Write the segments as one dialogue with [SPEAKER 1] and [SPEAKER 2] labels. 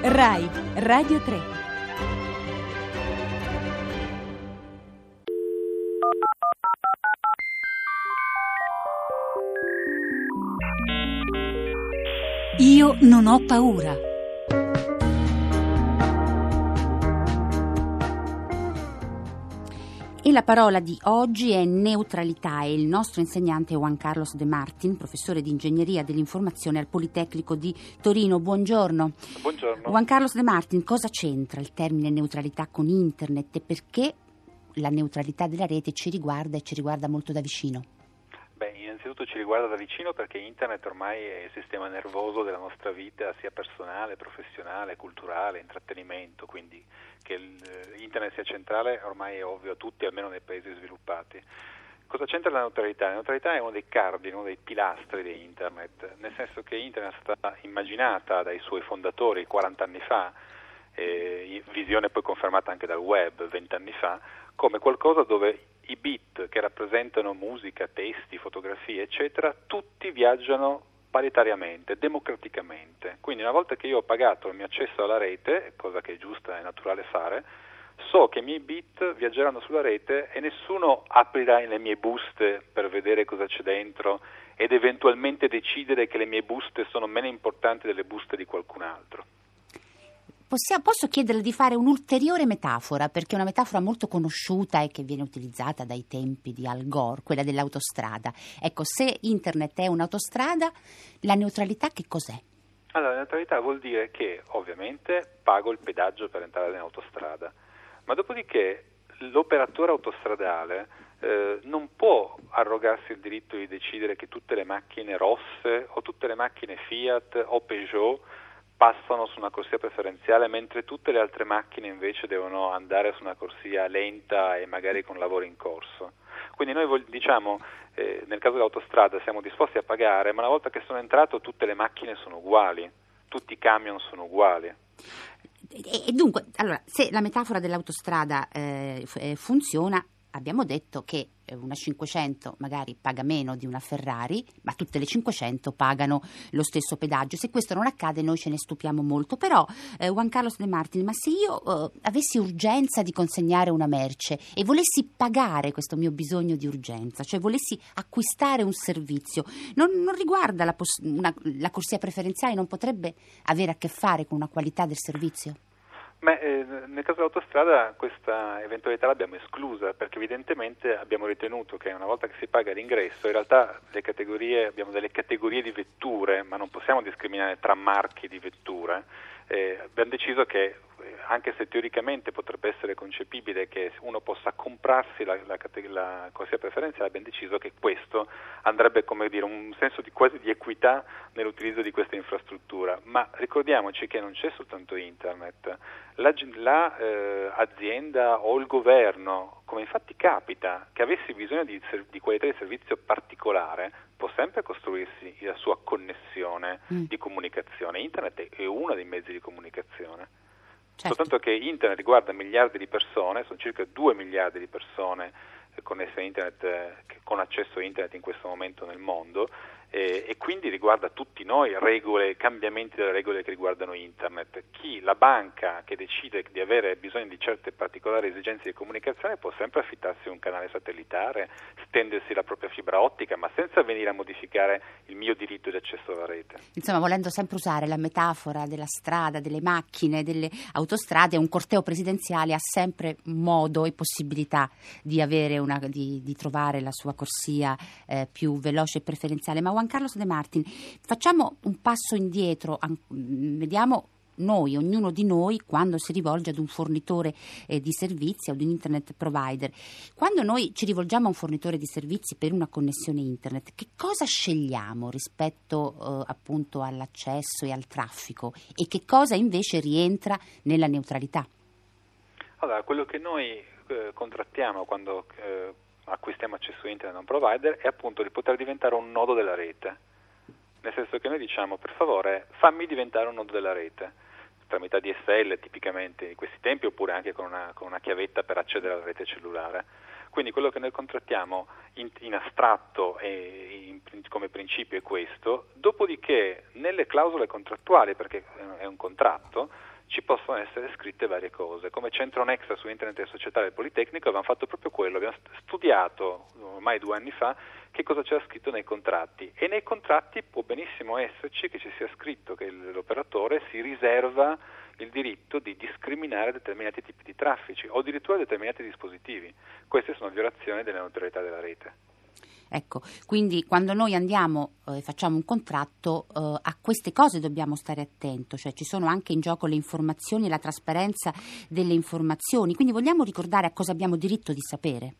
[SPEAKER 1] RAI Radio 3 Io non ho paura. E la parola di oggi è neutralità e il nostro insegnante Juan Carlos De Martin, professore di ingegneria dell'informazione al Politecnico di Torino. Buongiorno.
[SPEAKER 2] Buongiorno.
[SPEAKER 1] Juan Carlos De Martin, cosa c'entra il termine neutralità con internet e perché la neutralità della rete ci riguarda e ci riguarda molto da vicino?
[SPEAKER 2] Beh, innanzitutto ci riguarda da vicino perché internet ormai è il sistema nervoso della nostra vita, sia personale, professionale, culturale, intrattenimento, quindi che il, internet sia centrale ormai è ovvio a tutti, almeno nei paesi sviluppati. Cosa c'entra la neutralità? La neutralità è uno dei cardini, uno dei pilastri di internet, nel senso che internet è stata immaginata dai suoi fondatori 40 anni fa, eh, visione poi confermata anche dal web 20 anni fa, come qualcosa dove i bit che rappresentano musica, testi, fotografie, eccetera, tutti viaggiano paritariamente, democraticamente. Quindi una volta che io ho pagato il mio accesso alla rete, cosa che è giusta e naturale fare, so che i miei bit viaggeranno sulla rete e nessuno aprirà le mie buste per vedere cosa c'è dentro ed eventualmente decidere che le mie buste sono meno importanti delle buste di qualcun altro.
[SPEAKER 1] Possiamo, posso chiederle di fare un'ulteriore metafora, perché è una metafora molto conosciuta e che viene utilizzata dai tempi di Al Gore, quella dell'autostrada. Ecco, se internet è un'autostrada, la neutralità che cos'è?
[SPEAKER 2] Allora, la neutralità vuol dire che ovviamente pago il pedaggio per entrare in autostrada, ma dopodiché l'operatore autostradale eh, non può arrogarsi il diritto di decidere che tutte le macchine rosse o tutte le macchine Fiat o Peugeot passano su una corsia preferenziale mentre tutte le altre macchine invece devono andare su una corsia lenta e magari con lavoro in corso. Quindi noi diciamo, eh, nel caso dell'autostrada siamo disposti a pagare, ma una volta che sono entrato tutte le macchine sono uguali, tutti i camion sono uguali.
[SPEAKER 1] E, dunque, allora, se la metafora dell'autostrada eh, eh funziona, abbiamo detto che eh, una 500 magari paga meno di una Ferrari, ma tutte le 500 pagano lo stesso pedaggio. Se questo non accade noi ce ne stupiamo molto, però eh, Juan Carlos De Martin, ma se io eh, avessi urgenza di consegnare una merce e volessi pagare questo mio bisogno di urgenza, cioè volessi acquistare un servizio, non, non riguarda la, poss- una, la corsia preferenziale, non potrebbe avere a che fare con una qualità del servizio?
[SPEAKER 2] Beh, eh, nel caso dell'autostrada questa eventualità l'abbiamo esclusa perché evidentemente abbiamo ritenuto che una volta che si paga l'ingresso in realtà abbiamo delle categorie di vetture ma non possiamo discriminare tra marchi di vetture. Eh, abbiamo deciso che anche se teoricamente potrebbe essere concepibile che uno possa comprarsi la, la, la corsia preferenziale, abbiamo deciso che questo andrebbe come dire un senso di quasi di equità nell'utilizzo di questa infrastruttura. Ma ricordiamoci che non c'è soltanto internet, l'azienda la, eh, o il governo, come infatti capita, che avesse bisogno di, di qualità di servizio particolare, può sempre costruirsi la sua connessione mm. di comunicazione. Internet è uno dei mezzi di comunicazione. Certo. Soltanto che internet riguarda miliardi di persone, sono circa 2 miliardi di persone connesse a internet, eh, con accesso a internet in questo momento nel mondo eh, e quindi riguarda tutti noi regole, cambiamenti delle regole che riguardano internet. Chi, la banca che decide di avere bisogno di certe particolari esigenze di comunicazione può sempre affittarsi un canale satellitare, stendersi la propria fibra ottica, ma senza venire a modificare il mio diritto di accesso alla rete.
[SPEAKER 1] Insomma, volendo sempre usare la metafora della strada, delle macchine, delle autostrade, un corteo presidenziale ha sempre modo e possibilità di, una, di, di trovare la sua corsia eh, più veloce e preferenziale. Ma Juan Carlos De Martin, facciamo un passo indietro, vediamo noi, ognuno di noi, quando si rivolge ad un fornitore eh, di servizi, ad un internet provider. Quando noi ci rivolgiamo a un fornitore di servizi per una connessione internet, che cosa scegliamo rispetto eh, appunto all'accesso e al traffico e che cosa invece rientra nella neutralità?
[SPEAKER 2] Allora, quello che noi eh, contrattiamo quando eh, acquistiamo accesso internet da un provider è appunto di poter diventare un nodo della rete. Nel senso che noi diciamo per favore fammi diventare un nodo della rete tramite ADSL tipicamente in questi tempi oppure anche con una, con una chiavetta per accedere alla rete cellulare. Quindi quello che noi contrattiamo in, in astratto e in, come principio è questo, dopodiché nelle clausole contrattuali, perché è un contratto, ci possono essere scritte varie cose. Come Centro Nexa su Internet e Società del Politecnico abbiamo fatto proprio quello, abbiamo studiato ormai due anni fa che cosa c'era scritto nei contratti e nei contratti può benissimo esserci che ci sia scritto che l'operatore si riserva il diritto di discriminare determinati tipi di traffici o addirittura determinati dispositivi. Queste sono violazioni delle neutralità della rete.
[SPEAKER 1] Ecco, quindi quando noi andiamo e eh, facciamo un contratto eh, a queste cose dobbiamo stare attenti, cioè ci sono anche in gioco le informazioni la trasparenza delle informazioni, quindi vogliamo ricordare a cosa abbiamo diritto di sapere.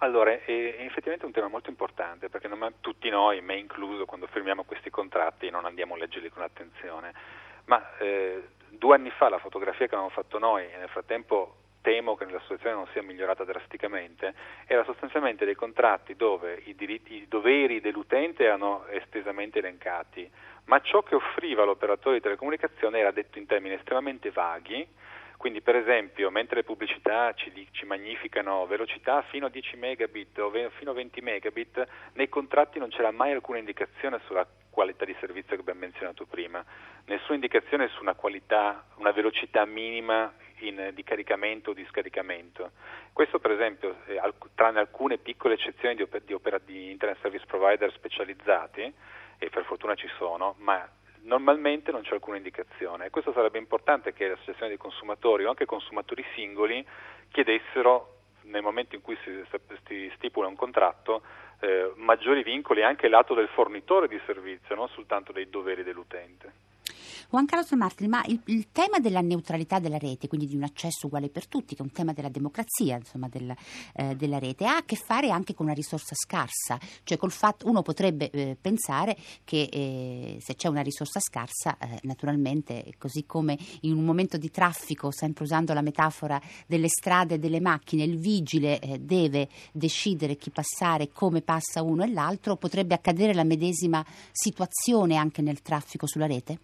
[SPEAKER 2] Allora, è effettivamente un tema molto importante perché non, tutti noi, me incluso, quando firmiamo questi contratti non andiamo a leggerli con attenzione, ma eh, due anni fa la fotografia che avevamo fatto noi e nel frattempo temo che la situazione non sia migliorata drasticamente, era sostanzialmente dei contratti dove i, diritti, i doveri dell'utente erano estesamente elencati, ma ciò che offriva l'operatore di telecomunicazione era detto in termini estremamente vaghi, quindi per esempio mentre le pubblicità ci, ci magnificano velocità fino a 10 megabit o fino a 20 megabit, nei contratti non c'era mai alcuna indicazione sulla qualità di servizio che abbiamo menzionato prima, nessuna indicazione su una qualità, una velocità minima in, di caricamento o di scaricamento. Questo per esempio, eh, alc- tranne alcune piccole eccezioni di, di, opera- di internet service provider specializzati, e per fortuna ci sono, ma normalmente non c'è alcuna indicazione questo sarebbe importante che le associazioni dei consumatori o anche consumatori singoli chiedessero nel momento in cui si stipula un contratto eh, maggiori vincoli anche lato del fornitore di servizio, non soltanto dei doveri dell'utente.
[SPEAKER 1] Juan Carlos Martini, ma il, il, tema della neutralità della rete, quindi di un accesso uguale per tutti, che è un tema della democrazia insomma, del, eh, della rete, ha a che fare anche con una risorsa scarsa, cioè col fatto uno potrebbe eh, pensare che eh, se c'è una risorsa scarsa, eh, naturalmente, così come in un momento di traffico, sempre usando la metafora delle strade e delle macchine, il vigile eh, deve decidere chi passare, come passa uno e l'altro, potrebbe accadere la medesima situazione anche nel traffico sulla rete?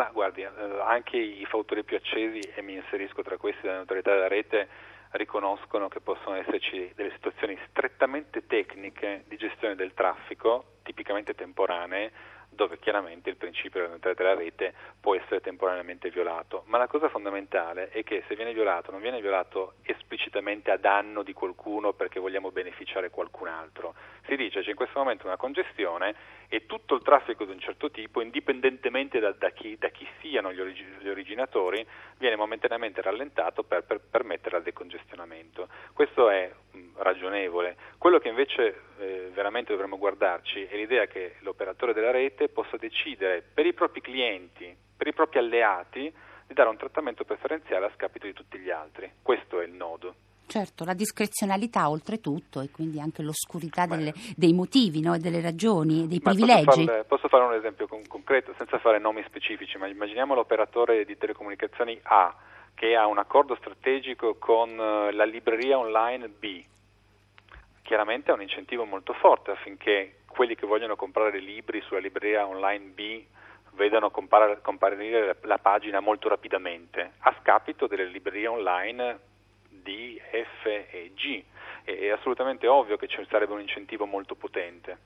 [SPEAKER 2] Ma guardi, eh, anche i fautori più accesi, e mi inserisco tra questi delle autorità della rete, riconoscono che possono esserci delle situazioni strettamente tecniche di gestione del traffico, tipicamente temporanee, dove chiaramente il principio della neutralità della rete può essere temporaneamente violato. Ma la cosa fondamentale è che se viene violato non viene violato esplicitamente a danno di qualcuno perché vogliamo beneficiare qualcun altro. Si dice c'è in questo momento una congestione e tutto il traffico di un certo tipo, indipendentemente da, da, chi, da chi, siano gli, origi, gli, originatori, viene momentaneamente rallentato per, per permettere il decongestionamento. Questo è ragionevole. Quello che invece eh, veramente dovremmo guardarci è l'idea che l'operatore della rete possa decidere per i propri clienti, per i propri alleati, di dare un trattamento preferenziale a scapito di tutti gli altri. Questo è il nodo.
[SPEAKER 1] Certo, la discrezionalità oltretutto e quindi anche l'oscurità delle, dei motivi, no? delle ragioni, dei privilegi.
[SPEAKER 2] Posso fare, posso fare, un esempio con, concreto senza fare nomi specifici, ma immaginiamo l'operatore di telecomunicazioni A che ha un accordo strategico con uh, la libreria online B. Chiaramente ha un incentivo molto forte affinché quelli che vogliono comprare libri sulla libreria online B vedano comparire la pagina molto rapidamente, a scapito delle librerie online D, F e G. È assolutamente ovvio che ci sarebbe un incentivo molto potente.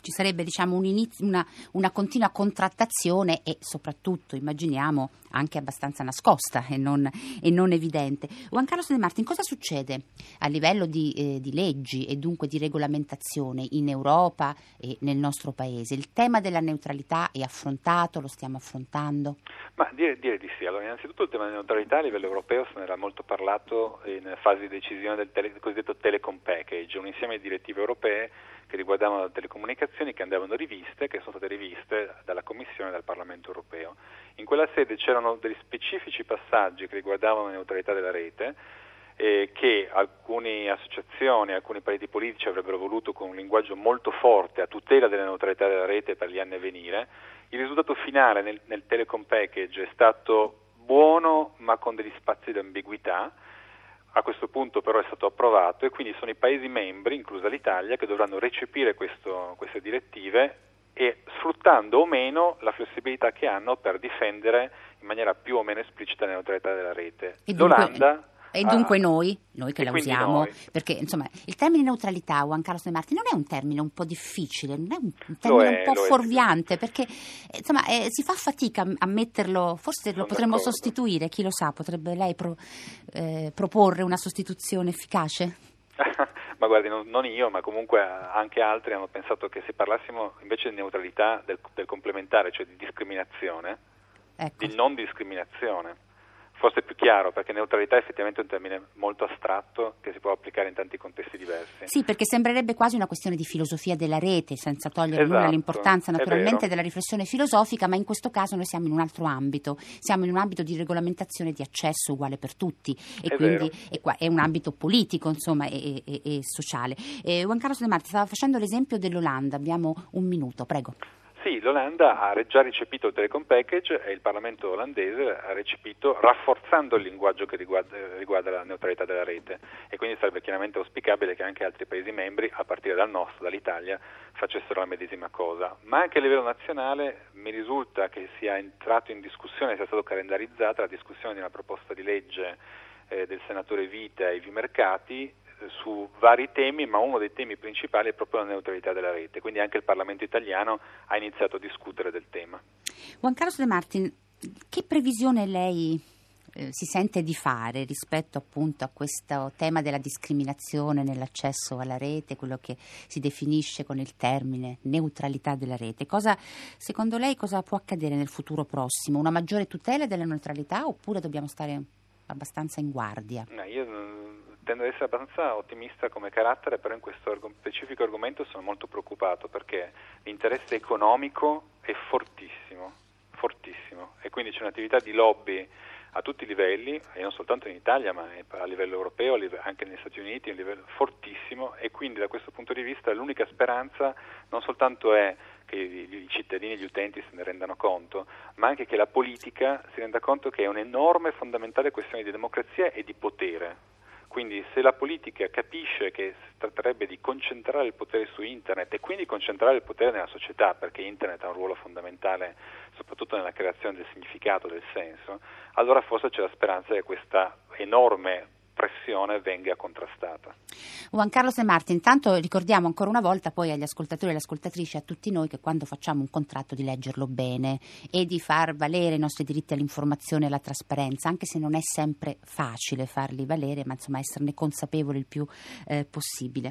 [SPEAKER 1] Ci sarebbe diciamo, un inizio, una, una, continua contrattazione e soprattutto, immaginiamo, anche abbastanza nascosta e non, e non evidente. Juan Carlos De Martin, cosa succede a livello di, eh, di, leggi e dunque di regolamentazione in Europa e nel nostro Paese? Il tema della neutralità è affrontato, lo stiamo affrontando?
[SPEAKER 2] Ma dire, dire di sì. Allora, innanzitutto il tema della neutralità a livello europeo se ne era molto parlato in fase di decisione del tele, cosiddetto telecom package, un insieme di direttive europee che riguardavano le telecomunicazioni che andavano riviste, che sono state riviste dalla Commissione e dal Parlamento europeo. In quella sede c'erano degli specifici passaggi che riguardavano la neutralità della rete eh, che alcune associazioni, alcuni partiti politici avrebbero voluto con un linguaggio molto forte a tutela della neutralità della rete per gli anni a venire. Il risultato finale nel, nel telecom package è stato buono ma con degli spazi di ambiguità a questo punto però è stato approvato e quindi sono i Paesi membri, inclusa l'Italia, che dovranno recepire questo, queste direttive e sfruttando o meno la flessibilità che hanno per difendere in maniera più o meno esplicita la neutralità della rete.
[SPEAKER 1] L'Olanda E dunque noi, noi che
[SPEAKER 2] e
[SPEAKER 1] la usiamo,
[SPEAKER 2] noi.
[SPEAKER 1] perché insomma il termine neutralità, Juan Carlos De Marti, non è un termine un po' difficile, non è un, termine
[SPEAKER 2] è,
[SPEAKER 1] un po' fuorviante, perché insomma eh, si fa fatica a- metterlo, forse lo
[SPEAKER 2] Sono
[SPEAKER 1] potremmo
[SPEAKER 2] d'accordo.
[SPEAKER 1] sostituire, chi lo sa, potrebbe lei pro- eh, proporre una sostituzione efficace?
[SPEAKER 2] ma guardi, non, non io, ma comunque anche altri hanno pensato che se parlassimo invece di neutralità del, del complementare, cioè di discriminazione,
[SPEAKER 1] Ecco.
[SPEAKER 2] di non discriminazione, forse è più chiaro, perché neutralità è effettivamente un termine molto astratto che si può applicare in tanti contesti diversi.
[SPEAKER 1] Sì, perché sembrerebbe quasi una questione di filosofia della rete, senza togliere nulla
[SPEAKER 2] Esatto,
[SPEAKER 1] all'importanza
[SPEAKER 2] è
[SPEAKER 1] naturalmente della riflessione filosofica, ma in questo caso noi siamo in un altro ambito, siamo in un ambito di regolamentazione di accesso uguale per tutti e
[SPEAKER 2] È
[SPEAKER 1] quindi è, qua- è un ambito politico insomma e, e- e sociale. Eh, Juan Carlos De Marti stava facendo l'esempio dell'Olanda, abbiamo un minuto, prego.
[SPEAKER 2] L'Olanda ha già recepito il Telecom Package e il Parlamento olandese ha recepito rafforzando il linguaggio che riguarda, riguarda la neutralità della rete e quindi sarebbe chiaramente auspicabile che anche altri Paesi membri, a partire dal nostro, dall'Italia, facessero la medesima cosa. Ma anche a livello nazionale mi risulta che sia entrato in discussione, sia stata calendarizzata la discussione di una proposta di legge eh, del senatore Vita e Vimercati su vari temi, ma uno dei temi principali è proprio la neutralità della rete, quindi anche il Parlamento italiano ha iniziato a discutere del tema.
[SPEAKER 1] Juan Carlos De Martin, che previsione lei eh, si sente di fare rispetto appunto a questo tema della discriminazione nell'accesso alla rete, quello che si definisce con il termine neutralità della rete? Cosa, secondo lei cosa può accadere nel futuro prossimo? Una maggiore tutela della neutralità oppure dobbiamo stare abbastanza in guardia?
[SPEAKER 2] No, io mm, tendo ad essere abbastanza ottimista come carattere, però in questo arg- specifico argomento sono molto preoccupato perché l'interesse economico è fortissimo, fortissimo e quindi c'è un'attività di lobby a tutti i livelli, e non soltanto in Italia, ma a livello europeo, anche negli Stati Uniti, un livello fortissimo e quindi da questo punto di vista l'unica speranza non soltanto è che i cittadini e gli utenti se ne rendano conto, ma anche che la politica si renda conto che è un'enorme e fondamentale questione di democrazia e di potere. Quindi se la politica capisce che si tratterebbe di concentrare il potere su Internet e quindi concentrare il potere nella società, perché Internet ha un ruolo fondamentale soprattutto nella creazione del significato, del senso, allora forse c'è la speranza che questa enorme pressione venga contrastata.
[SPEAKER 1] Juan Carlos De Marti, intanto ricordiamo ancora una volta poi agli ascoltatori e alle ascoltatrici, a tutti noi, che quando facciamo un contratto di leggerlo bene e di far valere i nostri diritti all'informazione e alla trasparenza, anche se non è sempre facile farli valere, ma insomma esserne consapevoli il più eh, possibile.